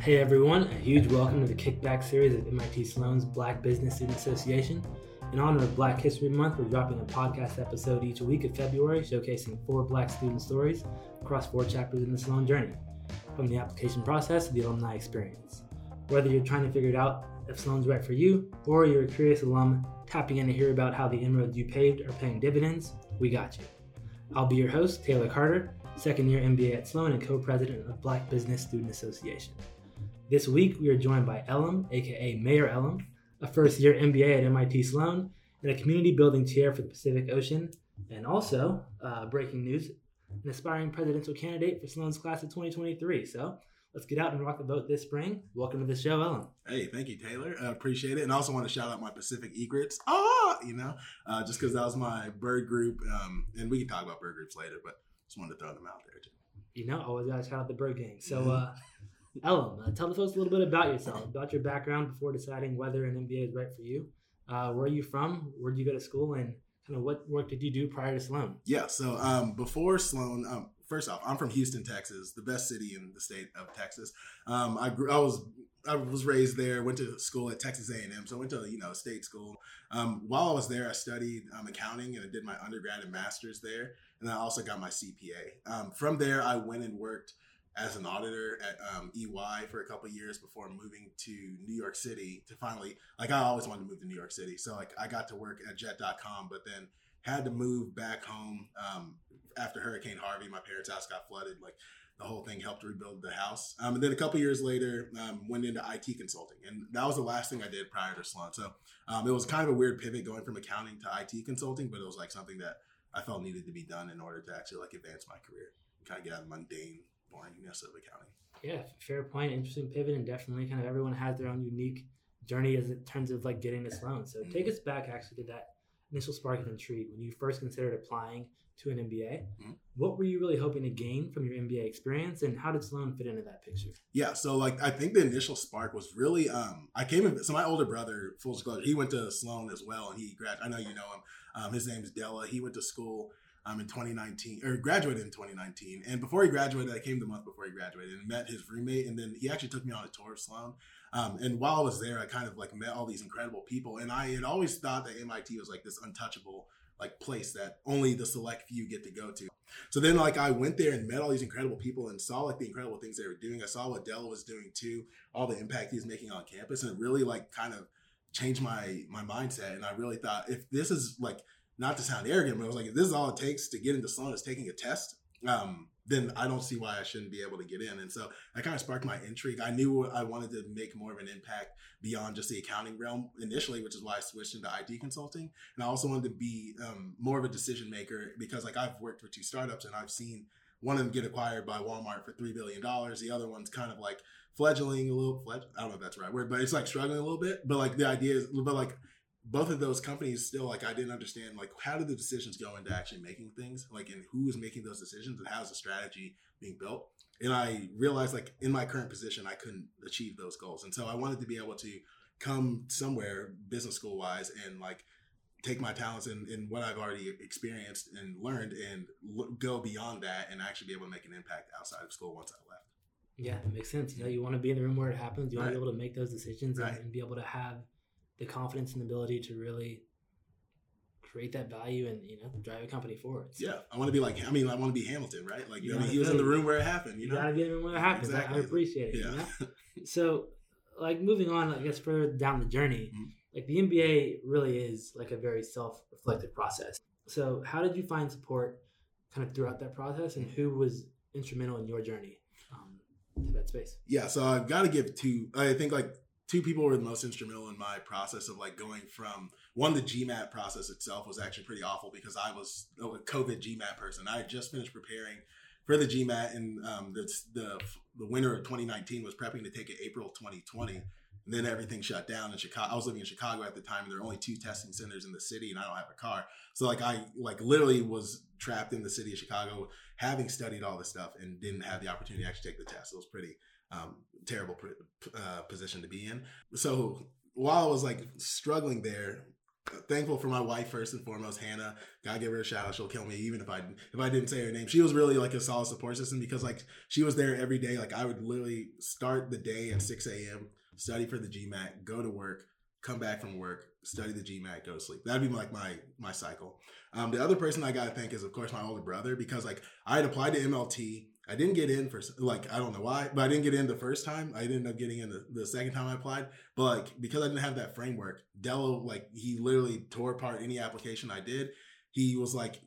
Hey everyone, a huge welcome to the Kickback series of MIT Sloan's Black Business Student Association. In honor of Black History Month, we're dropping a podcast episode each week of February showcasing four black student stories across four chapters in the Sloan journey, from the application process to the alumni experience. Whether you're trying to figure it out if Sloan's right for you, or you're a curious alum tapping in to hear about how the inroads you paved are paying dividends, we got you. I'll be your host, Taylor Carter, second year MBA at Sloan and co president of Black Business Student Association. This week, we are joined by Elorm, aka Mayor Elorm, a first year MBA at MIT Sloan, and a community building chair for the Pacific Ocean, and also, uh, breaking news, an aspiring presidential candidate for Sloan's class of 2023. So let's get out and rock the boat this spring. Welcome to the show, Elorm. Hey, thank you, Taylor. I appreciate it. And I also want to shout out my Pacific Egrets. Ah, you know, uh, just because that was my bird group. Um, and we can talk about bird groups later, but just wanted to throw them out there, too. You know, always got to shout out the bird gang. So, uh, Elorm, uh, tell the folks a little bit about yourself, about your background before deciding whether an MBA is right for you. Uh, where are you from? Where did you go to school? And kind of what work did you do prior to Sloan? Yeah, so um, before Sloan, um, first off, I'm from Houston, Texas, the best city in the state of Texas. Um, I grew, I was I was raised there. Went to school at Texas A&M, so I went to you know state school. Um, while I was there, I studied um, accounting and I did my undergrad and master's there, and I also got my CPA. Um, from there, I went and worked as an auditor at um, EY for a couple years before moving to New York City to finally like I always wanted to move to New York City. So like I got to work at jet.com but then had to move back home um, after Hurricane Harvey. My parents' house got flooded. Like the whole thing helped rebuild the house. Um, and then a couple years later, um, went into IT consulting, and that was the last thing I did prior to Sloan. So um, it was kind of a weird pivot going from accounting to IT consulting, but it was like something that I felt needed to be done in order to actually like advance my career, kind of get out of mundane boringness of accounting. Yeah, fair point. Interesting pivot, and definitely kind of everyone has their own unique journey as in terms of like getting this loan. So take us back actually to that initial spark of intrigue when you first considered applying to an MBA. Mm-hmm. What were you really hoping to gain from your MBA experience, and how did Sloan fit into that picture? Yeah, so like I think the initial spark was really um I came in. So my older brother, full disclosure, he went to Sloan as well, and he grad. I know you know him. Um, his name's Della. He went to school um, in 2019 or graduated in 2019. And before he graduated, I came the month before he graduated and met his roommate. And then he actually took me on a tour of Sloan. Um, and while I was there, I kind of like met all these incredible people. And I had always thought that MIT was like this untouchable like place that only the select few get to go to. So then like I went there and met all these incredible people and saw like the incredible things they were doing. I saw what Dell was doing too, all the impact he was making on campus, and it really like kind of changed my my mindset. And I really thought if this is like not to sound arrogant, but I was like, if this is all it takes to get into Sloan is taking a test, um, then I don't see why I shouldn't be able to get in. And so that kind of sparked my intrigue. I knew I wanted to make more of an impact beyond just the accounting realm initially, which is why I switched into IT consulting. And I also wanted to be um, more of a decision maker because like I've worked for two startups and I've seen one of them get acquired by Walmart for $3 billion. The other one's kind of like fledgling a little, fledg- I don't know if that's the right word, but it's like struggling a little bit. But like the idea is, but like both of those companies still like I didn't understand like how do the decisions go into actually making things like and who is making those decisions and how's the strategy being built and I realized like in my current position I couldn't achieve those goals and so I wanted to be able to come somewhere business school wise and like take my talents and, and what I've already experienced and learned and l- go beyond that and actually be able to make an impact outside of school once I left. Yeah, it makes sense. You know, you want to be in the room where it happens. You want right. to be able to make those decisions and, and be able to have the confidence and ability to really create that value and you know drive a company forward. So. Yeah, I want to be like I mean I want to be Hamilton, right? Like you I mean, he was in the room where it happened. You, you know? gotta be in the room where it happened. Exactly. I, appreciate it. Yeah. You know? so, like moving on, I guess further down the journey, mm-hmm. like the MBA really is like a very self-reflective process. So, how did you find support kind of throughout that process, and who was instrumental in your journey um, to that space? Yeah, so I've got to give two. I think like two people were the most instrumental in my process of like going from one the GMAT process itself was actually pretty awful because I was a COVID GMAT person. I had just finished preparing for the GMAT and um, the, the the winter of 2019 was prepping to take it April 2020. And then everything shut down in Chicago. I was living in Chicago at the time, and there were only two testing centers in the city, and I don't have a car. So like I like literally was trapped in the city of Chicago, having studied all this stuff, and didn't have the opportunity to actually take the test. It was pretty um, terrible uh, position to be in. So while I was like struggling there, thankful for my wife first and foremost, Hannah. Gotta give her a shout out. She'll kill me even if I if I didn't say her name. She was really like a solid support system because like she was there every day. Like I would literally start the day at six a.m., study for the GMAT, go to work, come back from work, study the GMAT, go to sleep. That'd be like my my cycle. Um, the other person I gotta thank is of course my older brother because like I had applied to MLT. I didn't get in for like I don't know why, but I didn't get in the first time. I ended up getting in the, the second time I applied. But like because I didn't have that framework, Dello like he literally tore apart any application I did. He was like,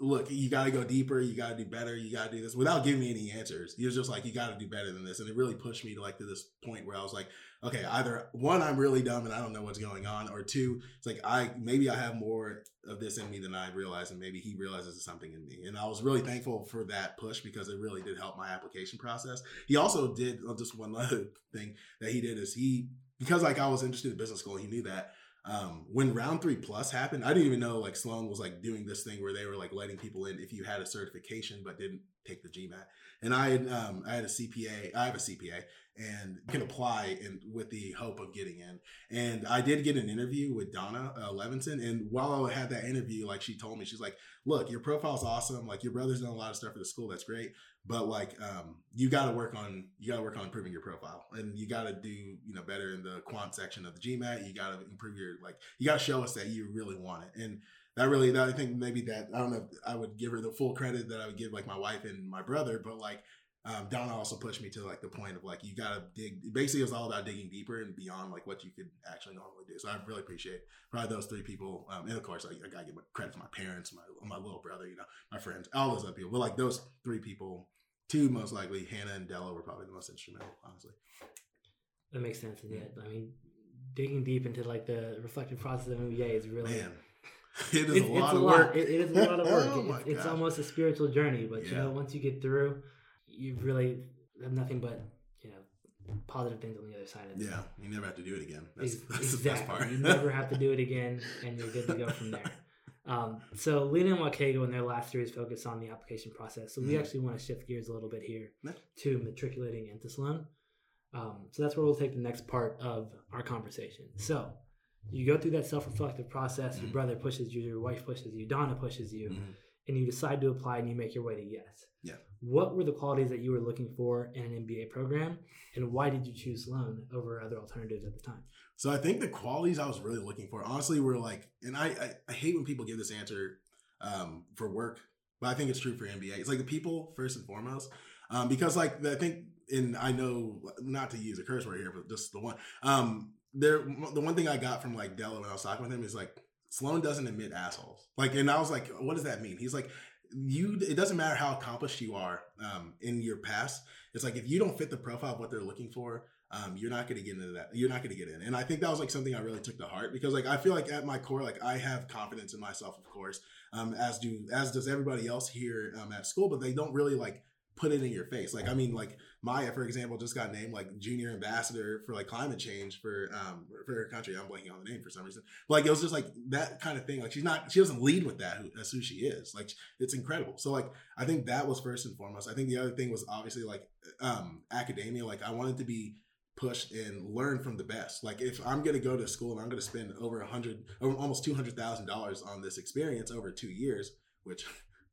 "Look, you got to go deeper. You got to do better. You got to do this." Without giving me any answers, he was just like, "You got to do better than this," and it really pushed me to like to this point where I was like, okay, either one, I'm really dumb and I don't know what's going on, or two, it's like I maybe I have more of this in me than I realize, and maybe he realizes something in me. And I was really thankful for that push because it really did help my application process. He also did uh, just one other thing that he did is he because like I was interested in business school, he knew that. Um, when round three plus happened, I didn't even know like Sloan was like doing this thing where they were like letting people in if you had a certification but didn't take the GMAT. And I had um, I had a CPA, I have a CPA, and can apply and with the hope of getting in. And I did get an interview with Dawna uh, Levenson, and while I had that interview, like she told me, she's like, "Look, your profile's awesome. Like your brother's done a lot of stuff for the school. That's great, but like um, you got to work on you got to work on improving your profile, and you got to do you know better in the quant section of the GMAT. You got to improve your like you got to show us that you really want it and." That really, that I think maybe that I don't know. I would give her the full credit that I would give like my wife and my brother, but like um, Dawna also pushed me to like the point of like you gotta dig. Basically, it was all about digging deeper and beyond like what you could actually normally do. So I really appreciate probably those three people, um, and of course I, I gotta give credit to my parents, my my little brother, you know, my friends, all those other people. But like those three people, two most likely, Hannah and Della were probably the most instrumental, honestly. That makes sense. Yeah, I mean, digging deep into like the reflective process of MBA is really. Man. It is it, a lot of work. It, it is a lot of work. oh it, it's almost a spiritual journey, but yeah. you know, once you get through, you really have nothing but you know positive things on the other side of it. Yeah, you never have to do it again. That's, that's exactly. the best part. you never have to do it again, and you're good to go from there. Um, so Lena and Wakago in their last series focused on the application process. So we mm actually want to shift gears a little bit here yeah. to matriculating into Sloan. Um, so that's where we'll take the next part of our conversation. So you go through that self-reflective process. mm Your brother pushes you, your wife pushes you, Dawna pushes you, mm and you decide to apply and you make your way to yes. Yeah what were the qualities that you were looking for in an MBA program, and why did you choose Sloan over other alternatives at the time? So I think the qualities I was really looking for, honestly, were like, and I I, I hate when people give this answer um, for work, but I think it's true for MBA. It's like the people first and foremost, um, because like I think, and I know not to use a curse word here, but just the one. Um, there, the one thing I got from like Della when I was talking with him is like Sloan doesn't admit assholes. Like, and I was like, what does that mean? He's like, you it doesn't matter how accomplished you are um, in your past it's like if you don't fit the profile of what they're looking for um, you're not going to get into that you're not going to get in and i think that was like something i really took to heart because like i feel like at my core like i have confidence in myself of course um, as do as does everybody else here um, at school but they don't really like put it in your face. Like, I mean, like Maya, for example, just got named like junior ambassador for like climate change for um for her country. I'm blanking on the name for some reason. But like, it was just like that kind of thing. Like, she's not, she doesn't lead with that. That's who she is. Like, it's incredible. So like, I think that was first and foremost. I think the other thing was obviously like um academia. Like, I wanted to be pushed and learn from the best. Like if I'm to go to school and I'm to spend over a hundred, almost two hundred thousand dollars on this experience over two years, which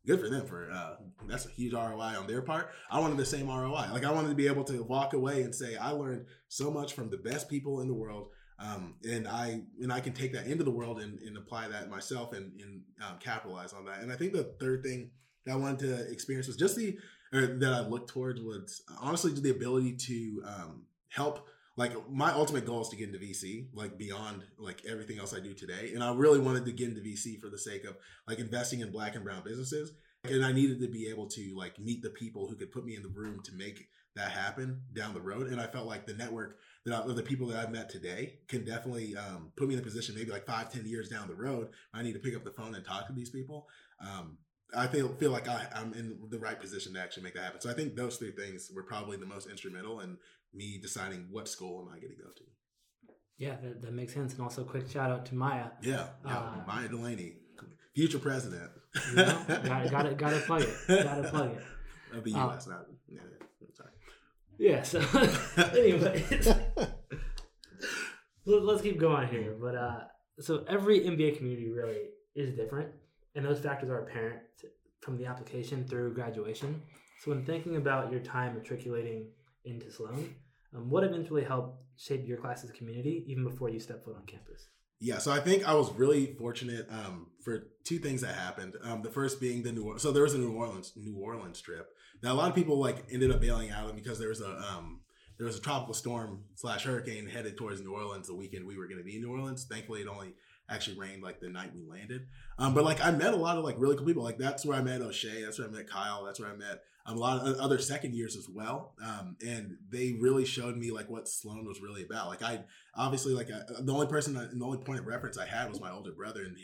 good for them for uh, that's a huge ROI on their part. I wanted the same ROI. Like I wanted to be able to walk away and say I learned so much from the best people in the world. Um, and I and I can take that into the world and, and apply that myself and, and um, capitalize on that. And I think the third thing that I wanted to experience was just the or that I looked towards was honestly the ability to um, help like my ultimate goal is to get into VC, like beyond like everything else I do today. And I really wanted to get into VC for the sake of like investing in black and brown businesses. And I needed to be able to like meet the people who could put me in the room to make that happen down the road. And I felt like the network that I, the people that I've met today can definitely um, put me in a position maybe like five, ten years down the road. I need to pick up the phone and talk to these people. Um, I feel feel like I, I'm in the right position to actually make that happen. So I think those three things were probably the most instrumental in me deciding what school am I going to go to. Yeah, that, that, makes sense. And also, quick shout out to Maya. Yeah, yeah uh, Maya Delaney, future president. You know, got gotta gotta plug it. Gotta plug it. Of the U.S. Uh, not, yeah, sorry. Yeah. So, anyway, let's keep going here. But uh, so every MBA community really is different, and those factors are apparent from the application through graduation. So when thinking about your time matriculating into Sloan, um, what events really helped shape your class's community even before you step foot on campus? Yeah, so I think I was really fortunate um, for two things that happened. Um, the first being the New Orleans. So there was a New Orleans New Orleans trip. Now a lot of people like ended up bailing out because there was a um, there was a tropical storm slash hurricane headed towards New Orleans the weekend we were going to be in New Orleans. Thankfully, it only actually rained like the night we landed. Um, but like I met a lot of like really cool people. Like that's where I met O'Shea. That's where I met Kyle. That's where I met um, a lot of other second years as well. Um, and they really showed me like what Sloan was really about. Like I obviously like I, the only person, the only point of reference I had was my older brother and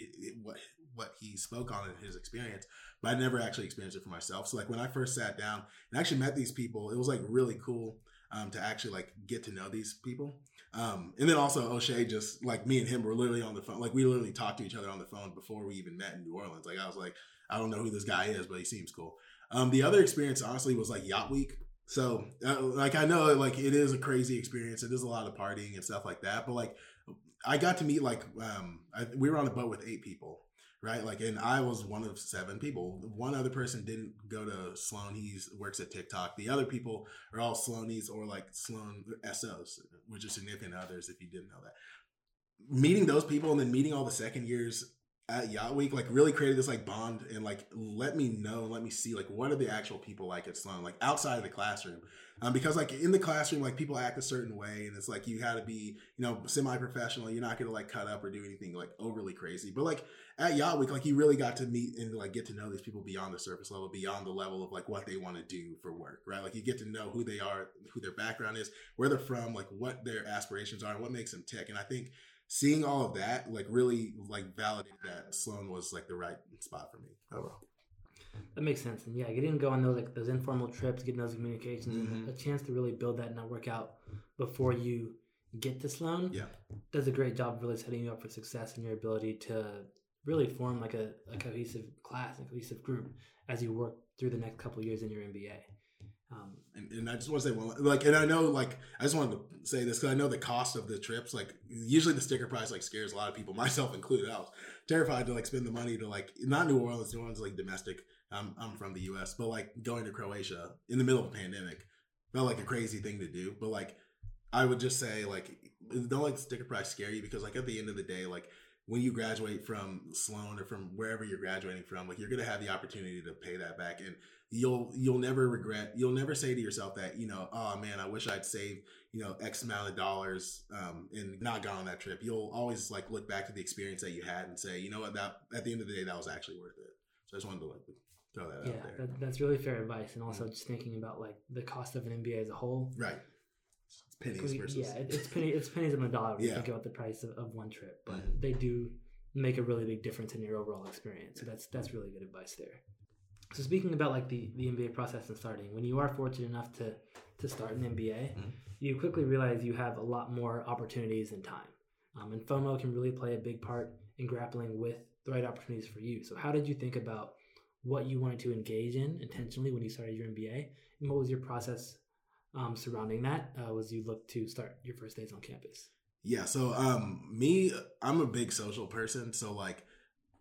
what what he spoke on in his experience. But I never actually experienced it for myself. So like when I first sat down and actually met these people, it was like really cool um, to actually like get to know these people. Um, and then also O'Shea, just like me and him were literally on the phone. Like we literally talked to each other on the phone before we even met in New Orleans. Like I was like, I don't know who this guy is, but he seems cool. Um, the other experience, honestly, was like Yacht Week. So, uh, like, I know, like, it is a crazy experience. It is a lot of partying and stuff like that. But like, I got to meet like um, I, we were on a boat with eight people, right? Like, and I was one of seven people. One other person didn't go to Sloan. He works at TikTok. The other people are all Sloanies or like Sloan SOs, which are significant others. If you didn't know that, meeting those people and then meeting all the second years at Yacht Week like really created this like bond and like let me know, let me see like what are the actual people like at Sloan, like outside of the classroom. Um, because like in the classroom, like people act a certain way and it's like you gotta be, you know, semi professional. You're not gonna like cut up or do anything like overly crazy. But like at Yacht Week, like you really got to meet and like get to know these people beyond the surface level, beyond the level of like what they want to do for work, right? Like you get to know who they are, who their background is, where they're from, like what their aspirations are, and what makes them tick. And I think seeing all of that like really like validated that Sloan was like the right spot for me overall. That makes sense, and yeah, getting to go on those like those informal trips, getting those communications, mm-hmm. a chance to really build that network out before you get to Sloan. Yeah, does a great job of really setting you up for success and your ability to really form like a, a cohesive class, a cohesive group as you work through the next couple years in your MBA. Um, and, and, I just want to say one, like, and I know, like, I just wanted to say this because I know the cost of the trips. Like, usually the sticker price like scares a lot of people, myself included. I was terrified to like spend the money to like not New Orleans. New Orleans like domestic. I'm I'm from the U.S., but like going to Croatia in the middle of a pandemic felt like a crazy thing to do. But like, I would just say like, don't like sticker price scare you because like at the end of the day, like when you graduate from Sloan or from wherever you're graduating from, like you're gonna have the opportunity to pay that back, and you'll you'll never regret. You'll never say to yourself that you know, oh man, I wish I'd saved you know X amount of dollars um, and not gone on that trip. You'll always like look back to the experience that you had and say, you know what, that at the end of the day, that was actually worth it. So I just wanted to like throw that yeah, out there. That, that's really fair advice, and also just thinking about like the cost of an MBA as a whole. Right pennies versus yeah, it's penny, it's pennies on the dollar when yeah. you think about the price of, of one trip, but mm-hmm. they do make a really big difference in your overall experience. So that's that's really good advice there. So speaking about like the the MBA process and starting, when you are fortunate enough to to start an MBA, mm-hmm. you quickly realize you have a lot more opportunities and time, um, and FOMO can really play a big part in grappling with the right opportunities for you. So how did you think about what you wanted to engage in intentionally when you started your MBA, and what was your process um, surrounding that uh, was you look to start your first days on campus? Yeah, so um, me, I'm a big social person, so like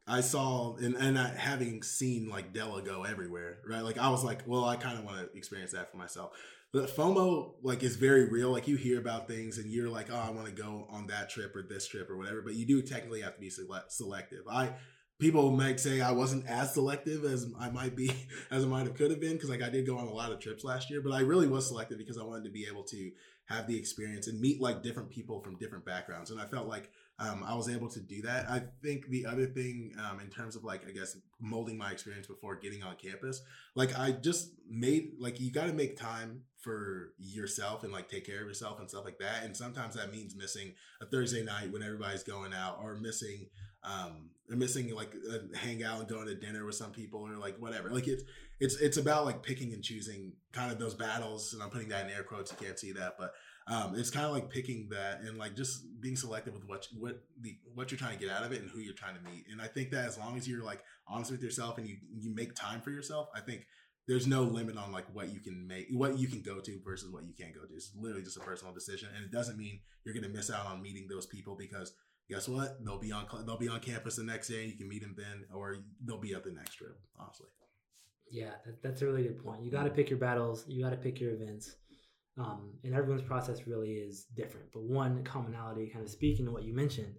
I saw and and I, having seen like Della go everywhere, right? Like I was like, well, I kind of want to experience that for myself. But FOMO like is very real. Like you hear about things and you're like, oh, I want to go on that trip or this trip or whatever. But you do technically have to be select- selective. I people might say I wasn't as selective as I might be, as I might have could have been, because like I did go on a lot of trips last year, but I really was selective because I wanted to be able to have the experience and meet like different people from different backgrounds, and I felt like um, I was able to do that. I think the other thing, um, in terms of like, I guess molding my experience before getting on campus, like I just made like you got to make time for yourself and like take care of yourself and stuff like that. And sometimes that means missing a Thursday night when everybody's going out, or missing um or missing like a hangout and going to dinner with some people or like whatever. Like it's it's it's about like picking and choosing kind of those battles and i'm putting that in air quotes you can't see that but um it's kind of like picking that and like just being selective with what what the what you're trying to get out of it and who you're trying to meet. And i think that as long as you're like honest with yourself and you you make time for yourself i think there's no limit on like what you can make what you can go to versus what you can't go to. It's literally just a personal decision and it doesn't mean you're going to miss out on meeting those people because guess what? They'll be on they'll be on campus the next day. You can meet them then, or they'll be at the next trip. Honestly. Yeah, that, that's a really good point. You got to pick your battles. You got to pick your events. Um, and everyone's process really is different. But one commonality, kind of speaking to what you mentioned,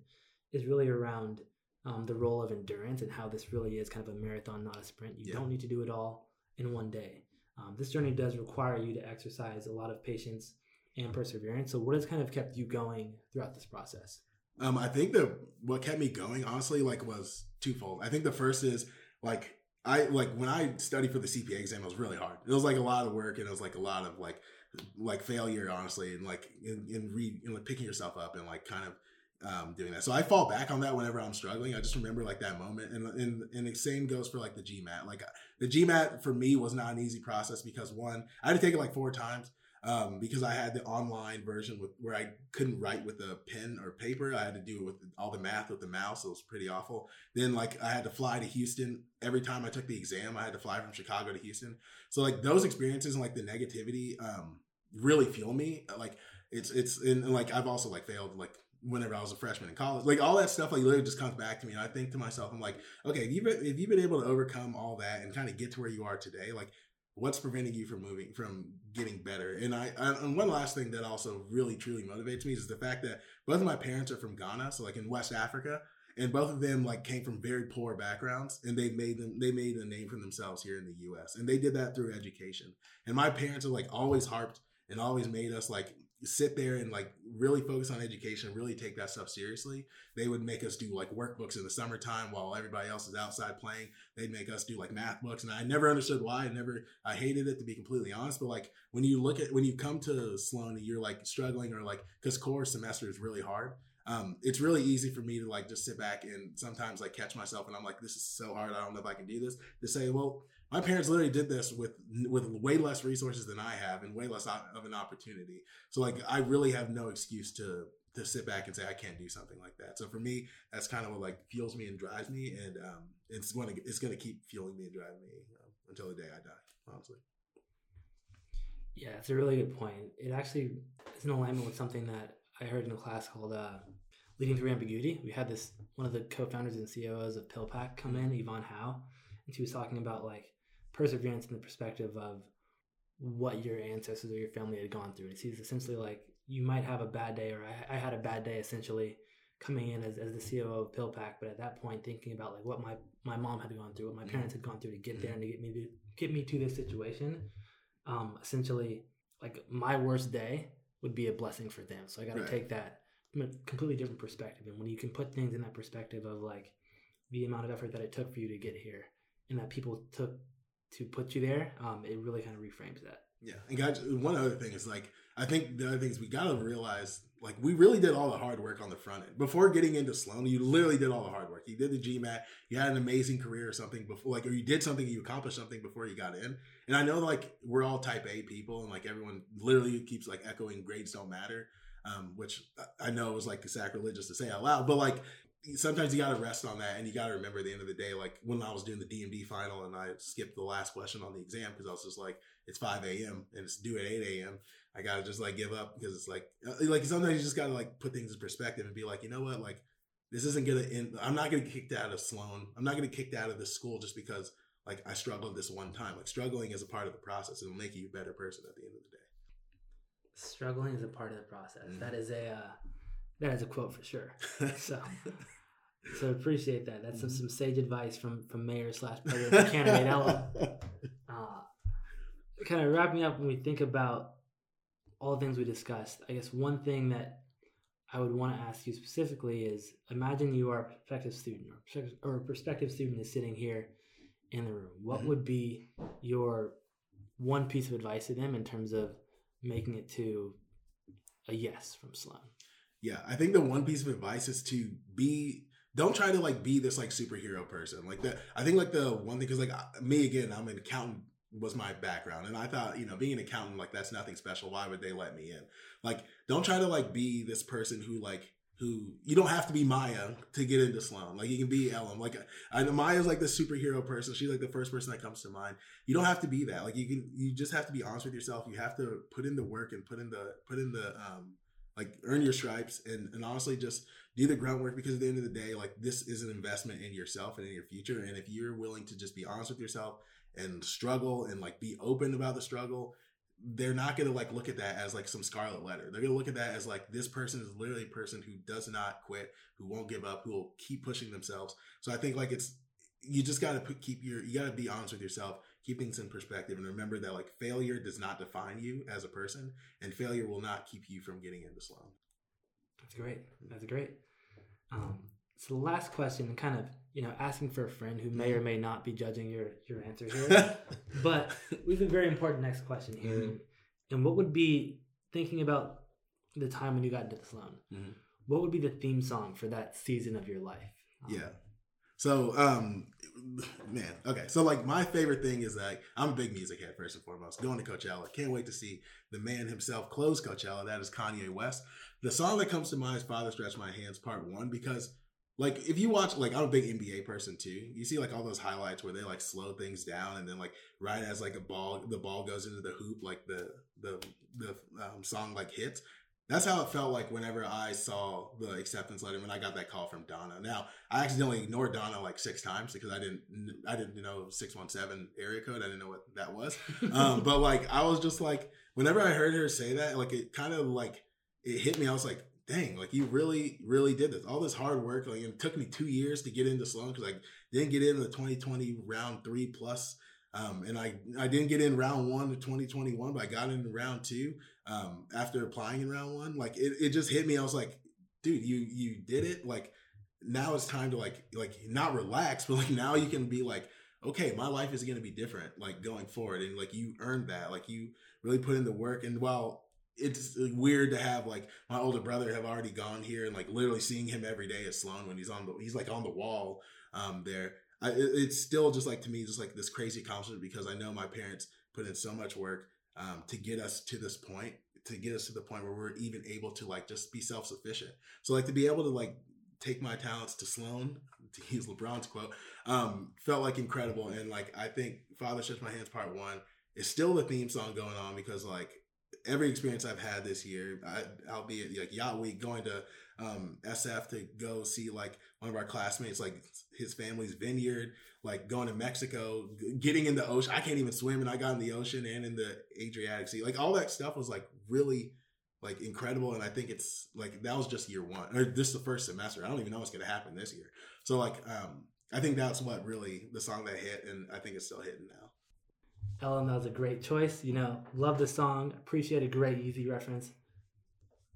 is really around um, the role of endurance and how this really is kind of a marathon, not a sprint. You yeah. don't need to do it all in one day. Um, this journey does require you to exercise a lot of patience and perseverance. So, what has kind of kept you going throughout this process? Um, I think that what kept me going, honestly, like was twofold. I think the first is like I like when I studied for the CPA exam, it was really hard. It was like a lot of work and it was like a lot of like like failure, honestly, and like in, in like picking yourself up and like kind of um, doing that. So I fall back on that whenever I'm struggling. I just remember like that moment, and and and the same goes for like the GMAT. Like the GMAT for me was not an easy process because one, I had to take it like four times um, because I had the online version with where I couldn't write with a pen or paper. I had to do it with all the math with the mouse. It was pretty awful. Then like I had to fly to Houston every time I took the exam. I had to fly from Chicago to Houston. So like those experiences and like the negativity um, really fuel me. Like it's it's and like I've also like failed like whenever I was a freshman in college. Like all that stuff, like literally just comes back to me. And I think to myself, I'm like, okay, if you've, been, if you've been able to overcome all that and kind of get to where you are today, like what's preventing you from moving, from getting better? And I, and one last thing that also really truly motivates me is the fact that both of my parents are from Ghana, so like in West Africa. And both of them like came from very poor backgrounds, and they made them they made a name for themselves here in the U.S. And they did that through education. And my parents are like always harped and always made us like sit there and like really focus on education, really take that stuff seriously. They would make us do like workbooks in the summertime while everybody else is outside playing. They'd make us do like math books. And I never understood why. I never, I hated it to be completely honest. But like when you look at, when you come to Sloan and you're like struggling or like, cause core semester is really hard. Um, it's really easy for me to like just sit back and sometimes like catch myself and I'm like, this is so hard. I don't know if I can do this. To say, well, my parents literally did this with with way less resources than I have and way less of an opportunity. So like I really have no excuse to to sit back and say I can't do something like that. So for me, that's kind of what like fuels me and drives me, and um, it's going to it's going to keep fueling me and driving me um, until the day I die. Honestly. Yeah, it's a really good point. It actually is in alignment with something that I heard in a class called uh, "Leading Through Ambiguity." We had this one of the co-founders and CEOs of PillPack come in, Yvonne Howe, and she was talking about like perseverance in the perspective of what your ancestors or your family had gone through. And it's essentially like you might have a bad day, or I, I had a bad day essentially coming in as, as the CEO of PillPack, but at that point thinking about like what my, my mom had gone through, what my parents had gone through to get there and to get me to get me to this situation. Um, essentially, like my worst day would be a blessing for them. So I got to right. take that from a completely different perspective. And when you can put things in that perspective of like the amount of effort that it took for you to get here, and that people took to put you there, um, it really kind of reframes that. Yeah, and guys, one other thing is like I think the other thing is we gotta realize like we really did all the hard work on the front end before getting into Sloan. You literally did all the hard work. You did the GMAT. You had an amazing career or something before, like or you did something. You accomplished something before you got in. And I know like we're all Type A people, and like everyone literally keeps like echoing grades don't matter. Um, which I know was like sacrilegious to say out loud, but like sometimes you got to rest on that and you got to remember at the end of the day like when i was doing the dmd final and i skipped the last question on the exam because i was just like it's 5 a.m and it's due at 8 a.m i gotta just like give up because it's like uh, like sometimes you just gotta like put things in perspective and be like you know what? Like this isn't gonna end i'm not gonna get kicked out of sloan i'm not gonna get kicked out of this school just because like i struggled this one time. Like struggling is a part of the process it'll make you a better person at the end of the day. Struggling is a part of the process. Mm-hmm. that is a uh that is a quote for sure. So, so appreciate that. That's some, mm-hmm. some sage advice from from Mayor slash President candidate Elorm. Uh, kind of wrapping up when we think about all the things we discussed. I guess one thing that I would want to ask you specifically is: Imagine you are a prospective student, or, a prospective student is sitting here in the room. What mm-hmm. would be your one piece of advice to them in terms of making it to a yes from Sloan? Yeah, I think the one piece of advice is to be don't try to like be this like superhero person. Like that I think like the one thing cuz like me again, I'm an accountant was my background and I thought, you know, being an accountant like that's nothing special. Why would they let me in? Like don't try to like be this person who like who you don't have to be Maya to get into Sloan. Like you can be Elorm. Like I know Maya's like the superhero person. She's like the first person that comes to mind. You don't have to be that. Like you can you just have to be honest with yourself. You have to put in the work and put in the put in the um like earn your stripes and, and honestly just do the groundwork because at the end of the day, like this is an investment in yourself and in your future. And if you're willing to just be honest with yourself and struggle and like be open about the struggle, they're not going to like look at that as like some scarlet letter. They're going to look at that as like this person is literally a person who does not quit, who won't give up, who will keep pushing themselves. So I think like it's you just got to keep your you got to be honest with yourself, keep things in perspective, and remember that like failure does not define you as a person, and failure will not keep you from getting into Sloan. That's great. That's great. Um, so the last question, kind of you know asking for a friend who may or may not be judging your your answer here, but we have a very important next question here, mm-hmm. and what would be thinking about the time when you got into the Sloan? Mm-hmm. What would be the theme song for that season of your life? Um, yeah. So, um, man, okay. So, like, my favorite thing is like I'm a big music head first and foremost. Going to Coachella, can't wait to see the man himself close Coachella. That is Kanye West. The song that comes to mind is "Father Stretch My Hands" Part One because, like, if you watch, like, I'm a big NBA person too. You see like all those highlights where they like slow things down, and then like right as like a ball, the ball goes into the hoop, like the the the um, song like hits that's how it felt like whenever I saw the acceptance letter when I got that call from Dawna. Now I accidentally ignored Dawna like six times because I didn't I didn't know six one seven area code. I didn't know what that was. um, but like I was just like whenever I heard her say that, like it kind of like it hit me. I was like, dang, like you really really did this. All this hard work. Like it took me two years to get into Sloan because I didn't get in the 2020 round three plus. Um, and I, I didn't get in round one of 2021, but I got in round two um, after applying in round one. Like it, it just hit me. I was like, dude, you you did it. Like now it's time to like like not relax, but like now you can be like, okay, my life is gonna be different, like going forward. And like you earned that. Like you really put in the work. And while it's weird to have like my older brother have already gone here and like literally seeing him every day at Sloan when he's on the he's like on the wall um there I, it's still just like to me, just like this crazy accomplishment because I know my parents put in so much work um, to get us to this point, to get us to the point where we're even able to like just be self sufficient. So like to be able to like take my talents to Sloan, to use LeBron's quote, um, felt like incredible. And like I think Father Stretch My Hands Part One is still the theme song going on because like every experience I've had this year, I, albeit like yacht week, going to um, SF to go see like one of our classmates, like his family's vineyard, like going to Mexico, getting in the ocean. I can't even swim, and I got in the ocean and in the Adriatic Sea. Like all that stuff was like really like incredible. And I think it's like that was just year one, or this is the first semester. I don't even know what's to happen this year. So like, um, I think that's what really the song that hit, and I think it's still hitting now. Elorm, that was a great choice. You know, love the song. Appreciate a great Yeezy reference.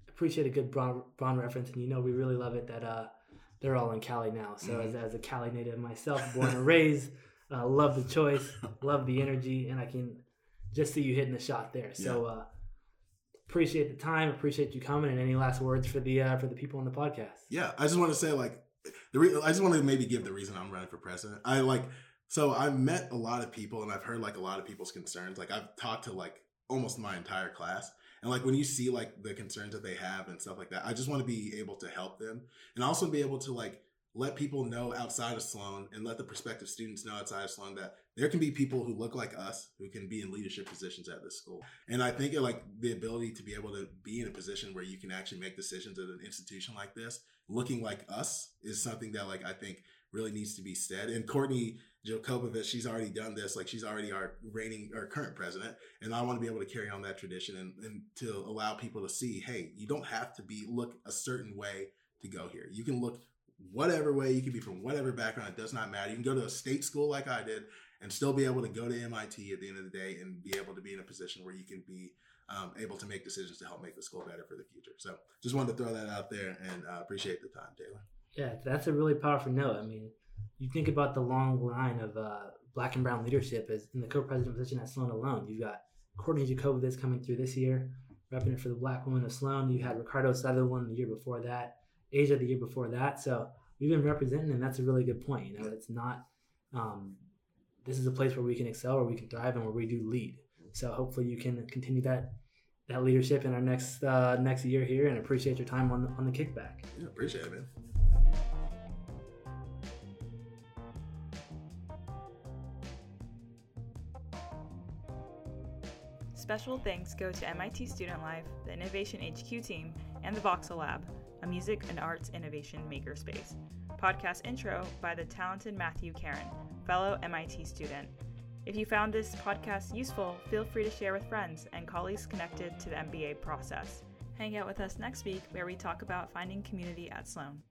Appreciate a good Bron, Bron reference, and you know we really love it that uh, they're all in Cali now. So mm-hmm. as, as a Cali native myself, born and raised, uh, love the choice, love the energy, and I can just see you hitting the shot there. So yeah. uh, appreciate the time, appreciate you coming, and any last words for the uh, for the people on the podcast. Yeah, I just want to say like the re- I just want to maybe give the reason I'm running for president. I like so I've met a lot of people and I've heard like a lot of people's concerns. Like I've talked to like almost my entire class. And like when you see like the concerns that they have and stuff like that, I just want to be able to help them and also be able to like let people know outside of Sloan and let the prospective students know outside of Sloan that there can be people who look like us who can be in leadership positions at this school. And I think like the ability to be able to be in a position where you can actually make decisions at an institution like this, looking like us is something that like I think really needs to be said. And Courtney Jokubovich, she's already done this. Like she's already our reigning our current president. And I want to be able to carry on that tradition and, and to allow people to see, hey, you don't have to be look a certain way to go here. You can look whatever way, you can be from whatever background, it does not matter. You can go to a state school like I did and still be able to go to MIT at the end of the day and be able to be in a position where you can be um, able to make decisions to help make the school better for the future. So just wanted to throw that out there and uh, appreciate the time, Taylor. Yeah, that's a really powerful note. I mean, you think about the long line of uh, black and brown leadership as in the co-president position at Sloan alone. You've got Courtney Jacobovitz coming through this year, repping it for the black woman of Sloan. You had Ricardo Sutherland the year before that, Asia the year before that. So we've been representing, and that's a really good point. You know, it's not. Um, this is a place where we can excel, where we can thrive, and where we do lead. So hopefully you can continue that that leadership in our next uh, next year here, and appreciate your time on on the kickback. Yeah, appreciate it, man. Special thanks go to MIT Student Life, the Innovation HQ team, and the Voxel Lab, a music and arts innovation makerspace. Podcast intro by the talented Matthew Karen, fellow MIT student. If you found this podcast useful, feel free to share with friends and colleagues connected to the MBA process. Hang out with us next week where we talk about finding community at Sloan.